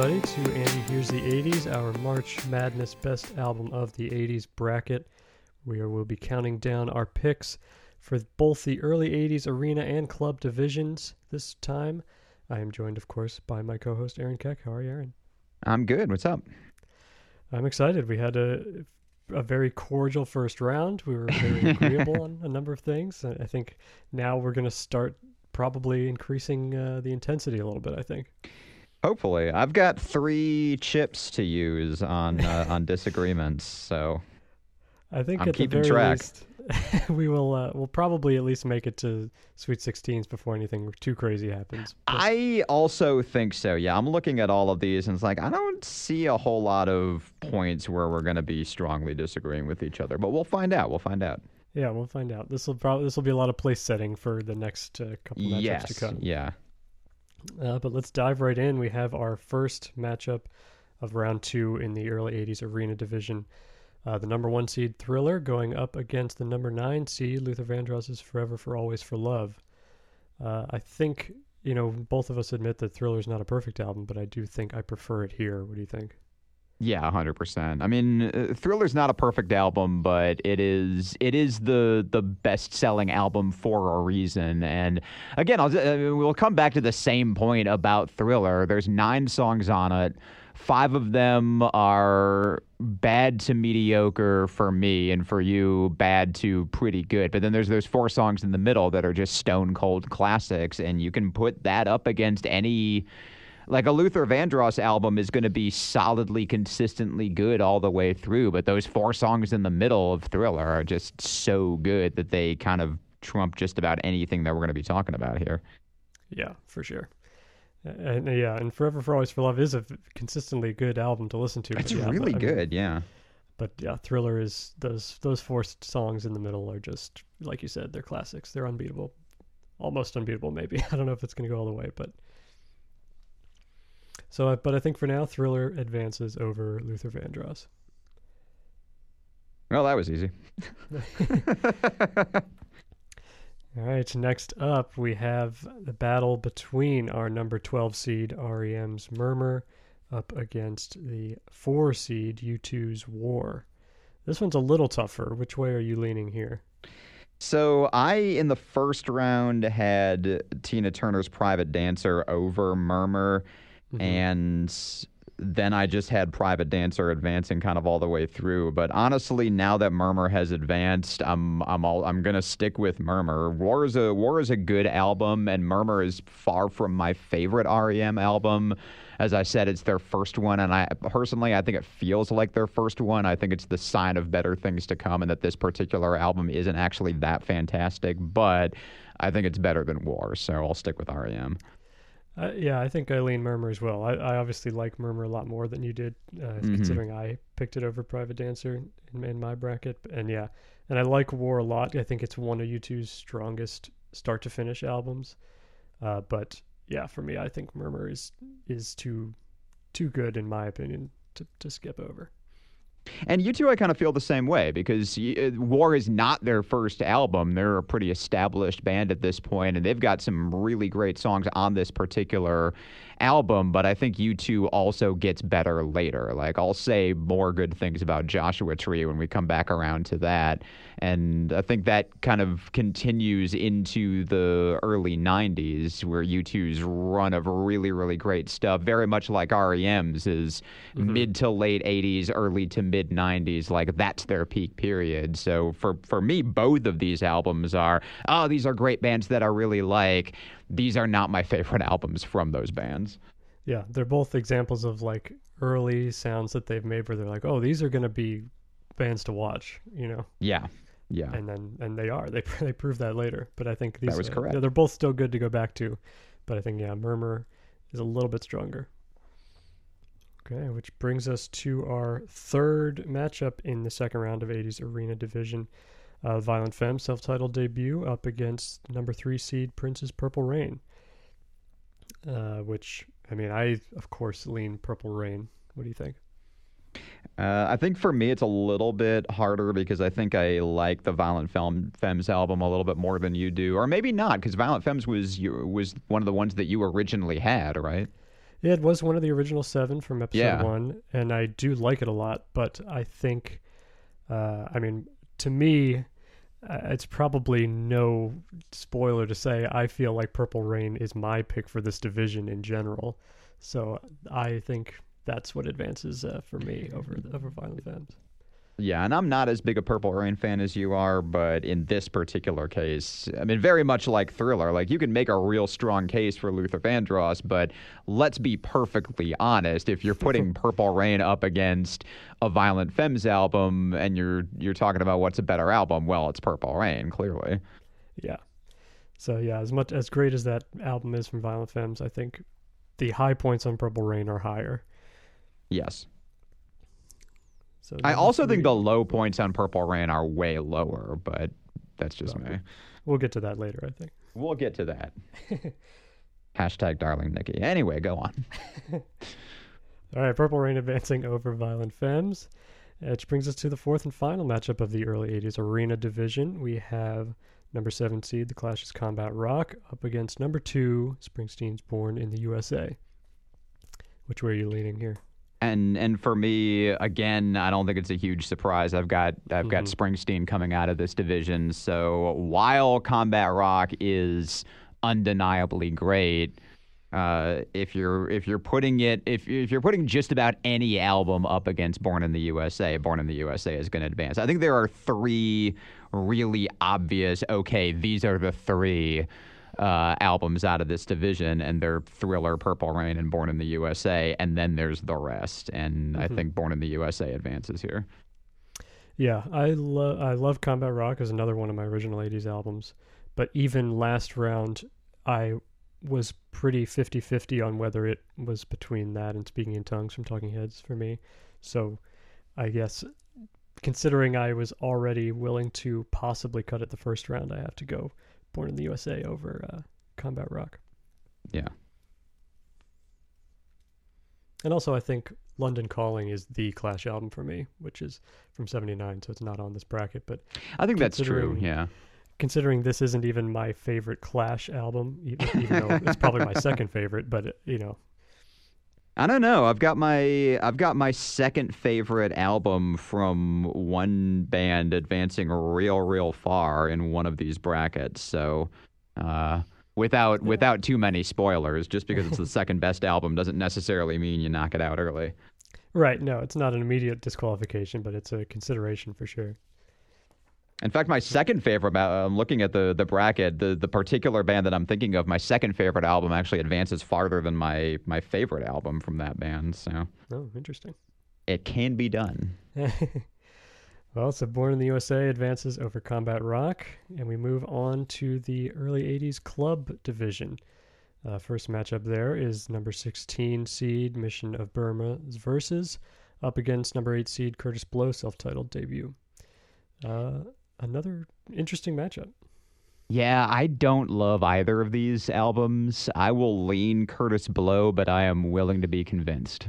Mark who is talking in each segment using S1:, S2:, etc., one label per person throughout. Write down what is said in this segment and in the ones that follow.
S1: Everybody, to Andy Here's the 80s, our March Madness Best Album of the 80s bracket. We will be counting down our picks for both the early 80s arena and club divisions this time. I am joined, of course, by my co host, Aaron Keck. How are you, Aaron?
S2: I'm good. What's up?
S1: I'm excited. We had a a very cordial first round. We were very agreeable on a number of things. I think now we're going to start probably increasing uh, the intensity a little bit. I think.
S2: Hopefully, I've got three chips to use on uh, on disagreements, so
S1: I think
S2: I'm
S1: at the very
S2: track.
S1: least we will uh, we'll probably at least make it to Sweet 16s before anything too crazy happens. But-
S2: I also think so. Yeah, I'm looking at all of these and it's like I don't see a whole lot of points where we're going to be strongly disagreeing with each other, but we'll find out. We'll find out.
S1: yeah, we'll find out. This will probably this will be a lot of place setting for the next uh, couple matchups
S2: yes.
S1: to come.
S2: Yeah.
S1: Uh, but let's dive right in. We have our first matchup of round two in the early 80s arena division. Uh, the number one seed Thriller going up against the number nine seed Luther Vandross's Forever for Always for Love. Uh, I think, you know, both of us admit that Thriller is not a perfect album, but I do think I prefer it here. What do you think?
S2: Yeah, hundred percent. I mean, uh, Thriller's not a perfect album, but it is it is the the best selling album for a reason. And again, I'll, uh, we'll come back to the same point about Thriller. There's nine songs on it. Five of them are bad to mediocre for me, and for you, bad to pretty good. But then there's those four songs in the middle that are just stone cold classics, and you can put that up against any like a Luther Vandross album is going to be solidly, consistently good all the way through. But those four songs in the middle of Thriller are just so good that they kind of trump just about anything that we're going to be talking about here.
S1: Yeah, for sure. And yeah, and Forever for Always for Love is a consistently good album to listen to.
S2: It's
S1: yeah,
S2: really
S1: but, I mean,
S2: good, yeah.
S1: But yeah, Thriller is those those four songs in the middle are just like you said, they're classics. They're unbeatable, almost unbeatable. Maybe I don't know if it's going to go all the way, but so. But I think for now, Thriller advances over Luther Vandross.
S2: Well, that was easy.
S1: All right, next up we have the battle between our number 12 seed REM's Murmur up against the 4 seed U2's War. This one's a little tougher. Which way are you leaning here?
S2: So I, in the first round, had Tina Turner's Private Dancer over Murmur,
S1: Mhm.
S2: and then I just had Private Dancer advancing kind of all the way through. But honestly, now that Murmur has advanced, I'm I'm all I'm gonna stick with Murmur. War is a War is a good album, and Murmur is far from my favorite REM album. As I said, it's their first one, and I personally I think it feels like their first one. I think it's the sign of better things to come, and that this particular album isn't actually that fantastic, but I think it's better than War, so I'll stick with REM.
S1: Uh, yeah, I think I lean Murmur as well. I, I obviously like Murmur a lot more than you did, uh,
S2: Mhm.
S1: considering I picked it over Private Dancer in, in my bracket. And yeah, and I like War a lot. I think it's one of U2's strongest start to finish albums. Uh, but yeah, for me, I think Murmur is is too too good in my opinion to, to skip over.
S2: And U2, I kind of feel the same way because uh, War is not their first album. They're a pretty established band at this point, and they've got some really great songs on this particular album. But I think U2 also gets better later. Like I'll say more good things about Joshua Tree when we come back around to that, and I think that kind of continues into the early '90s where U2's run of really, really great stuff, very much like REM's is mm-hmm. mid to late 80s, early to mid 90s. Like that's their peak period. So for for me, both of these albums are oh, these are great bands that I really like. These are not my favorite albums from those bands.
S1: Yeah, they're both examples of like early sounds that they've made where they're like, oh, these are going to be bands to watch, you know.
S2: Yeah, yeah.
S1: and then and they are they they prove that later but i think these
S2: was
S1: uh,
S2: correct.
S1: they're both still good to go back to but i think yeah murmur is a little bit stronger okay which brings us to our third matchup in the second round of 80s arena division uh, violent femme self-titled debut up against number three seed prince's purple rain uh, which i mean i of course lean purple rain what do you think
S2: Uh, I think for me, it's a little bit harder because I think I like the Violent Femme, Femmes album a little bit more than you do, or maybe not, because Violent Femmes was you, was one of the ones that you originally had, right?
S1: Yeah, it was one of the original seven from episode
S2: Yeah.
S1: one, and I do like it a lot. But I think, uh, I mean, to me, uh, it's probably no spoiler to say I feel like Purple Rain is my pick for this division in general. So I think that's what advances uh, for me over over Violent Femmes.
S2: Yeah, and I'm not as big a Purple Rain fan as you are, but in this particular case, I mean, very much like Thriller, like you can make a real strong case for Luther Vandross, but let's be perfectly honest. If you're putting Purple Rain up against a Violent Femmes album and you're you're talking about what's a better album, well, it's Purple Rain, clearly.
S1: Yeah. So yeah, as much as great as that album is from Violent Femmes, I think the high points on Purple Rain are higher.
S2: Yes.
S1: So
S2: I also think the low points on Purple Rain are way lower, but that's just me.
S1: we'll get to that later. I think.
S2: We'll get to that. Hashtag darling Nikki. Anyway, go on.
S1: All right, Purple Rain advancing over Violent Femmes, which brings us to the fourth and final matchup of the early '80s Arena Division. We have number seven seed The Clash's Combat Rock up against number two Springsteen's Born in the USA. Which way are you leaning here?
S2: And and for me, again, I don't think it's a huge surprise. I've got I've got
S1: Mhm.
S2: Springsteen coming out of this division. So while Combat Rock is undeniably great, uh, if you're if you're putting it if if you're putting just about any album up against Born in the USA, Born in the USA is going to advance. I think there are three really obvious. Okay, these are the three uh, albums out of this division, and they're Thriller, Purple Rain, and Born in the USA, and then there's the rest. And I
S1: Mhm.
S2: think Born in the USA advances here.
S1: Yeah, I love I love Combat Rock as another one of my original '80s albums, but even last round, I was pretty 50-50 on whether it was between that and Speaking in Tongues from Talking Heads for me. So, I guess considering I was already willing to possibly cut it the first round, I have to go Born in the USA over uh, Combat Rock.
S2: Yeah.
S1: And also, I think London Calling is the Clash album for me, which is from '79, so it's not on this bracket, but.
S2: I think that's true. Yeah.
S1: considering this isn't even my favorite Clash album, even, even though it's probably my second favorite, but uh, you know,
S2: I don't know. I've got my I've got my second favorite album from one band advancing real real far in one of these brackets. So, uh, without without too many spoilers, just because it's the second best album doesn't necessarily mean you knock it out early.
S1: right? No, it's not an immediate disqualification, but it's a consideration for sure.
S2: In fact, my second favorite, I'm looking at the the bracket, the the particular band that I'm thinking of, my second favorite album actually advances farther than my my favorite album from that band. So
S1: Oh, interesting.
S2: it can be done.
S1: well, so Born in the USA advances over Combat Rock, and we move on to the early '80s club division. Uh, first matchup there is number 16 seed Mission of Burma's versus up against number 8 seed Kurtis Blow self-titled debut. Uh, another interesting matchup.
S2: Yeah, I don't love either of these albums. I will lean Kurtis Blow, but I am willing to be convinced.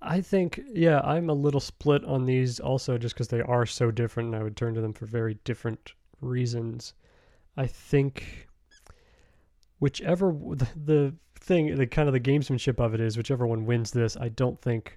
S1: I think, yeah, I'm a little split on these also just because they are so different and I would turn to them for very different reasons. I think whichever the, the thing, the kind of the gamesmanship of it is, whichever one wins this, I don't think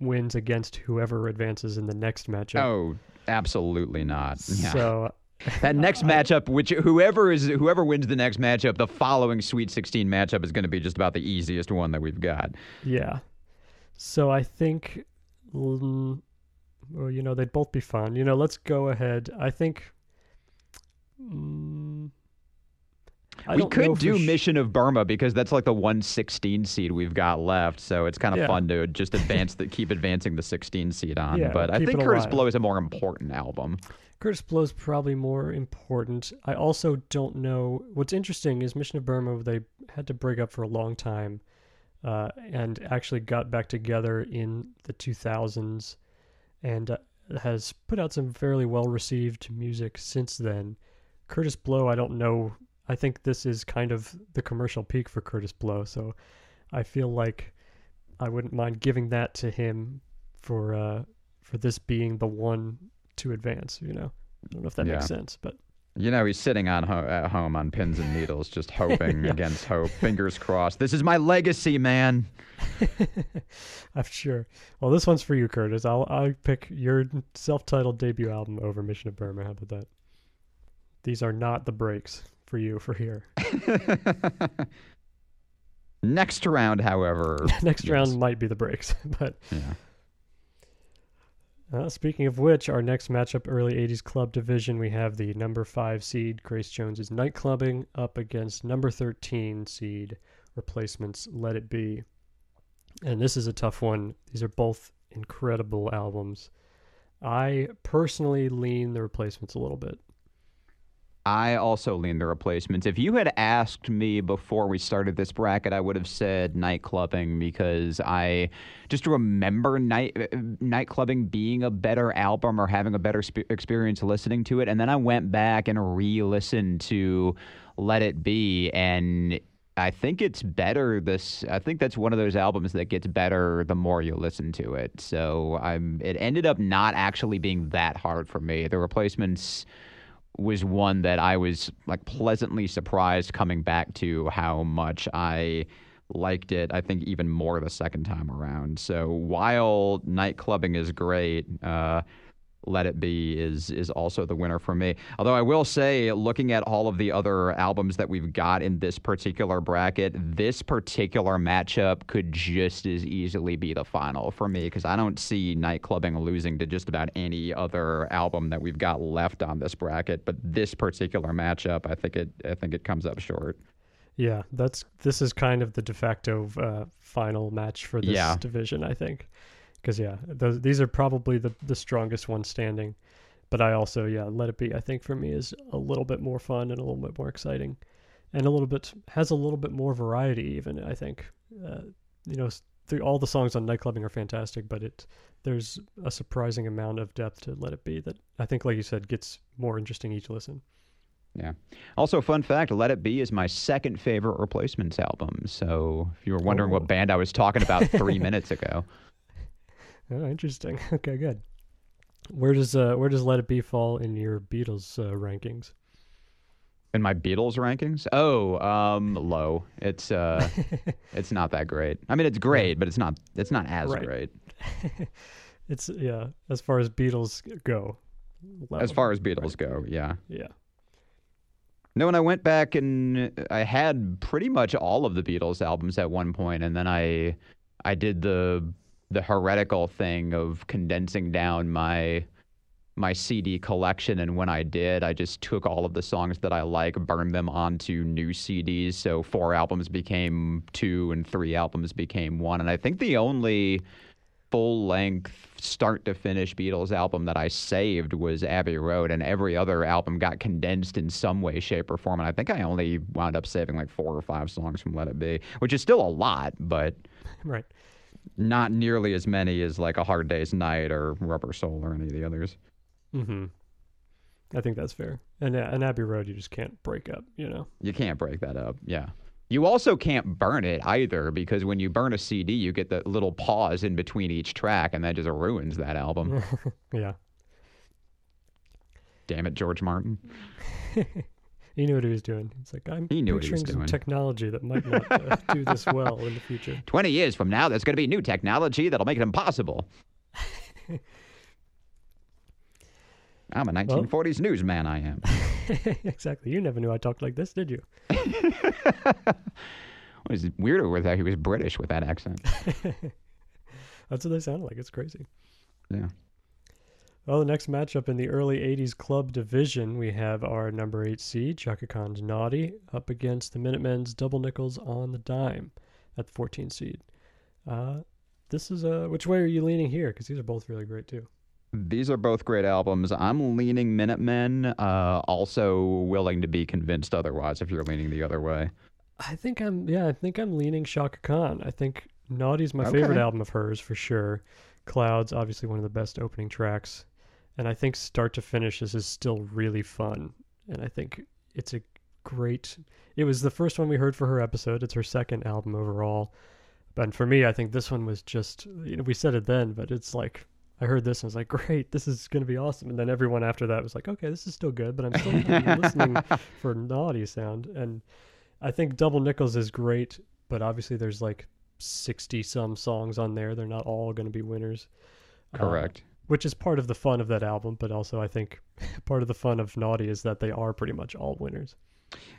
S1: wins against whoever advances in the next matchup.
S2: Oh, absolutely not. Yeah.
S1: So,
S2: that next matchup, which whoever is whoever wins the next matchup, the following Sweet 16 matchup is going to be just about the easiest one that we've got.
S1: yeah. So I think, mm, well, you know, they'd both be fun. You know, let's go ahead. I think. Mm, I
S2: we could do
S1: sh-
S2: Mission of Burma because that's like the 116 seed we've got left, so it's kind of
S1: Yeah.
S2: fun to just advance the keep advancing the 16 seed on.
S1: Yeah,
S2: but I think
S1: Kurtis.
S2: Blow is a more important album.
S1: Kurtis Blow is probably more important. I also don't know. What's interesting is Mission of Burma, they had to break up for a long time uh, and actually got back together in the 2000s and uh, has put out some fairly well received music since then. Kurtis Blow, I don't know. I think this is kind of the commercial peak for Kurtis Blow, so I feel like I wouldn't mind giving that to him for uh, for this being the one to advance. You know, I don't know if that makes sense, but
S2: You know, he's sitting on ho- at home on pins and needles, just hoping yeah. against hope. Fingers crossed. This is my legacy, man.
S1: I'm sure. Well, this one's for you, Kurtis. I'll I'll pick your self-titled debut album over Mission of Burma. How about that? These are not the breaks for you for here.
S2: Next round, however.
S1: Next yes. round might be the breaks, but yeah. Uh, speaking of which, our next matchup, early 80s club division, we have the number 5 seed Grace Jones's Night Clubbing up against number 13 seed replacements Let It Be. And this is a tough one. These are both incredible albums. I personally lean the replacements a little bit.
S2: I also lean the replacements. If you had asked me before we started this bracket, I would have said night clubbing because I just remember night uh, clubbing being a better album or having a better sp- experience listening to it. And then I went back and re-listened to Let It Be, and I think it's better. This I think that's one of those albums that gets better the more you listen to it. So I'm. It ended up not actually being that hard for me. The replacements was one that I was like pleasantly surprised coming back to how much I liked it. I think even more the second time around. So while night clubbing is great, uh, let It Be is is also the winner for me. Although I will say, looking at all of the other albums that we've got in this particular bracket, this particular matchup could just as easily be the final for me because I don't see Night Clubbing losing to just about any other album that we've got left on this bracket. But this particular matchup, I think it I think it comes up short.
S1: Yeah, that's this is kind of the de facto uh, final match for this yeah. division, I think because yeah, those, these are probably the the strongest ones standing. But I also yeah, Let It Be. I think for me is a little bit more fun and a little bit more exciting, and a little bit has a little bit more variety. Even I think, uh, you know, the, all the songs on Night Clubbing are fantastic, but it there's a surprising amount of depth to Let It Be that I think, like you said, gets more interesting each listen.
S2: Yeah. Also, fun fact: Let It Be is my second favorite Replacements album. So, if you were wondering oh. what band I was talking about three minutes ago.
S1: Oh, interesting. Okay, good. Where does uh, where does Let It Be fall in your Beatles uh, rankings?
S2: In my Beatles rankings? Oh, um, low. It's uh, it's not that great. I mean, it's great, but it's not it's not as right. great.
S1: it's yeah. As far as Beatles go.
S2: Low. As far as Beatles right. go, yeah.
S1: Yeah.
S2: No, and I went back and I had pretty much all of the Beatles albums at one point, and then I I did the the heretical thing of condensing down my my CD collection. And when I did I just took all of the songs that I like burned them onto new CDs so four albums became two and three albums became one. And I think the only full length start to finish Beatles album that I saved was Abbey Road and every other album got condensed in some way shape or form. And I think I only wound up saving like four or five songs from Let It Be which is still a lot but
S1: right
S2: not nearly as many as like a Hard Day's Night or Rubber Soul or any of the others.
S1: Mm-hmm. I think that's fair. And uh, an Abbey Road, you just can't break up. You know,
S2: you can't break that up. Yeah. You also can't burn it either because when you burn a CD, you get the little pause in between each track, and that just ruins that album.
S1: yeah.
S2: Damn it, George Martin.
S1: He knew what he was doing. It's like I'm
S2: he knew
S1: picturing
S2: he
S1: some
S2: doing.
S1: technology that might not uh, do this well in the future.
S2: Twenty years from now, there's going to be new technology that'll make it impossible. I'm a 1940s well, newsman. I am.
S1: exactly. You never knew I talked like this, did you?
S2: it was weirder with that he was British with that accent.
S1: That's what they sounded like. It's crazy.
S2: Yeah.
S1: Well, the next matchup in the early 80s club division, we have our number 8 seed, Chaka Khan's Naughty, up against the Minutemen's Double Nickels on the Dime at the 14 seed. Uh, this is a. Uh, which way are you leaning here? Because these are both really great too.
S2: These are both great albums. I'm leaning Minutemen, uh, also willing to be convinced otherwise if you're leaning the other way.
S1: I think I'm, yeah, I think I'm leaning Chaka Khan. I think Naughty's my okay. favorite album of hers for sure. Clouds, obviously one of the best opening tracks and I think start to finish this is still really fun, and I think it's a great. It was the first one we heard for her episode. It's her second album overall, but for me, I think this one was just. You know, we said it then, but it's like I heard this and I was like, great, this is going to be awesome. And then everyone after that was like, okay, this is still good, but I'm still listening for naughty sound. And I think Double Nickels is great, but obviously there's like 60 some songs on there. They're not all going to be winners.
S2: Uh, Correct. Uh,
S1: which is part of the fun of that album, but also I think part of the fun of Naughty is that they are pretty much all winners.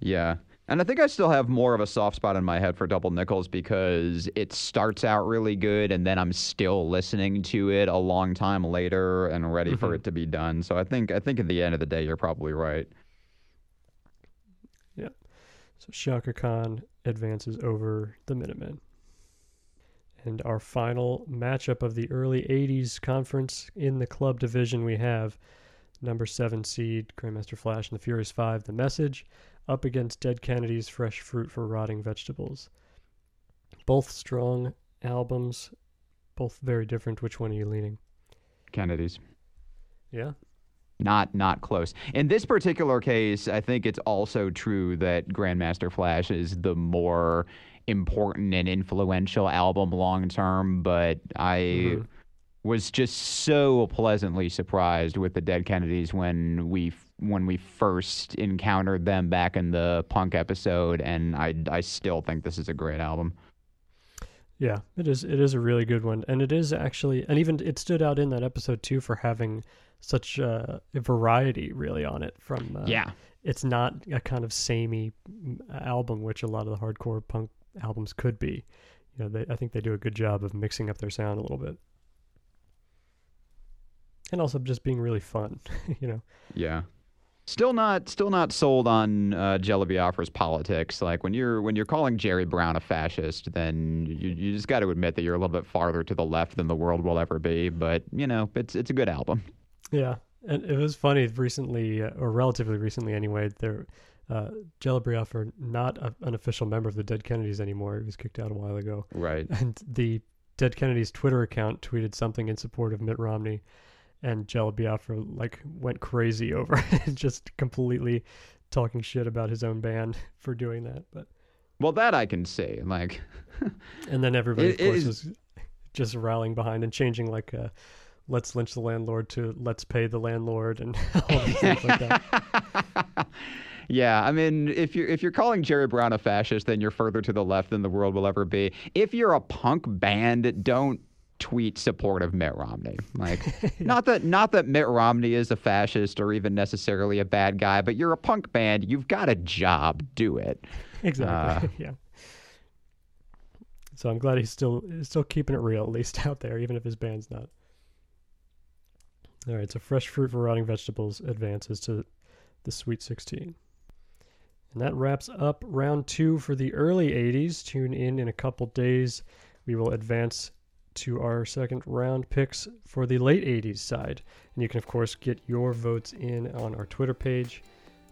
S2: Yeah. And I think I still have more of a soft spot in my head for Double Nickels because it starts out really good and then I'm still listening to it a long time later and ready mm-hmm. for it to be done. So I think I think at the end of the day you're probably right.
S1: Yeah. So Chaka Khan advances over the Minutemen. And our final matchup of the early 80s conference in the club division, we have number seven seed Grandmaster Flash and the Furious Five, The Message, up against Dead Kennedys, Fresh Fruit for Rotting Vegetables. Both strong albums, both very different. Which one are you leaning?
S2: Kennedys.
S1: Yeah.
S2: Not not close. In this particular case, I think it's also true that Grandmaster Flash is the more important and influential album long term, but I mm-hmm. was just so pleasantly surprised with the Dead Kennedys when we when we first encountered them back in the punk episode, and I I still think this is a great album.
S1: Yeah, it is. It is a really good one, and it is actually, and even it stood out in that episode too for having such a variety really on it. From
S2: uh, yeah,
S1: it's not a kind of samey album, which a lot of the hardcore punk albums could be. You know, they, I think they do a good job of mixing up their sound a little bit, and also just being really fun. you know.
S2: Yeah. Still not, still not sold on uh, Jello Biafra's politics. Like when you're when you're calling Jerry Brown a fascist, then you, you just got to admit that you're a little bit farther to the left than the world will ever be. But you know, it's it's a good album.
S1: Yeah, and it was funny recently, uh, or relatively recently anyway. There, uh, Jello Biafra, not a, an official member of the Dead Kennedys anymore. He was kicked out a while ago.
S2: Right.
S1: And the Dead Kennedys Twitter account tweeted something in support of Mitt Romney, and Biafra like went crazy over it, just completely talking shit about his own band for doing that. But
S2: well, that I can see. Like,
S1: and then everybody, it, of course, was just rallying behind and changing like. Uh, let's lynch the landlord to let's pay the landlord and all these things like that.
S2: Yeah, I mean, if you're if you're calling Jerry Brown a fascist, then you're further to the left than the world will ever be. If you're a punk band, don't tweet support of Mitt Romney. Like, not that not that Mitt Romney is a fascist or even necessarily a bad guy, but you're a punk band. You've got a job. Do it.
S1: Exactly. Uh, yeah. So I'm glad he's still still keeping it real, at least out there, even if his band's not. All right, so fresh fruit for rotting vegetables advances to the Sweet 16. And that wraps up round two for the early 80s. Tune in in a couple days. We will advance to our second round picks for the late 80s side. And you can, of course, get your votes in on our Twitter page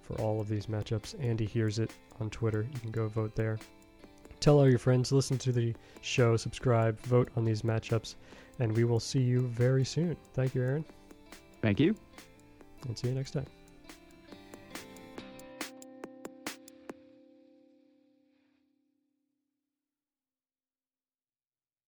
S1: for all of these matchups. Andy hears it on Twitter. You can go vote there. Tell all your friends, listen to the show, subscribe, vote on these matchups, and we will see you very soon. Thank you, Aaron.
S2: Thank you.
S1: And see you next time.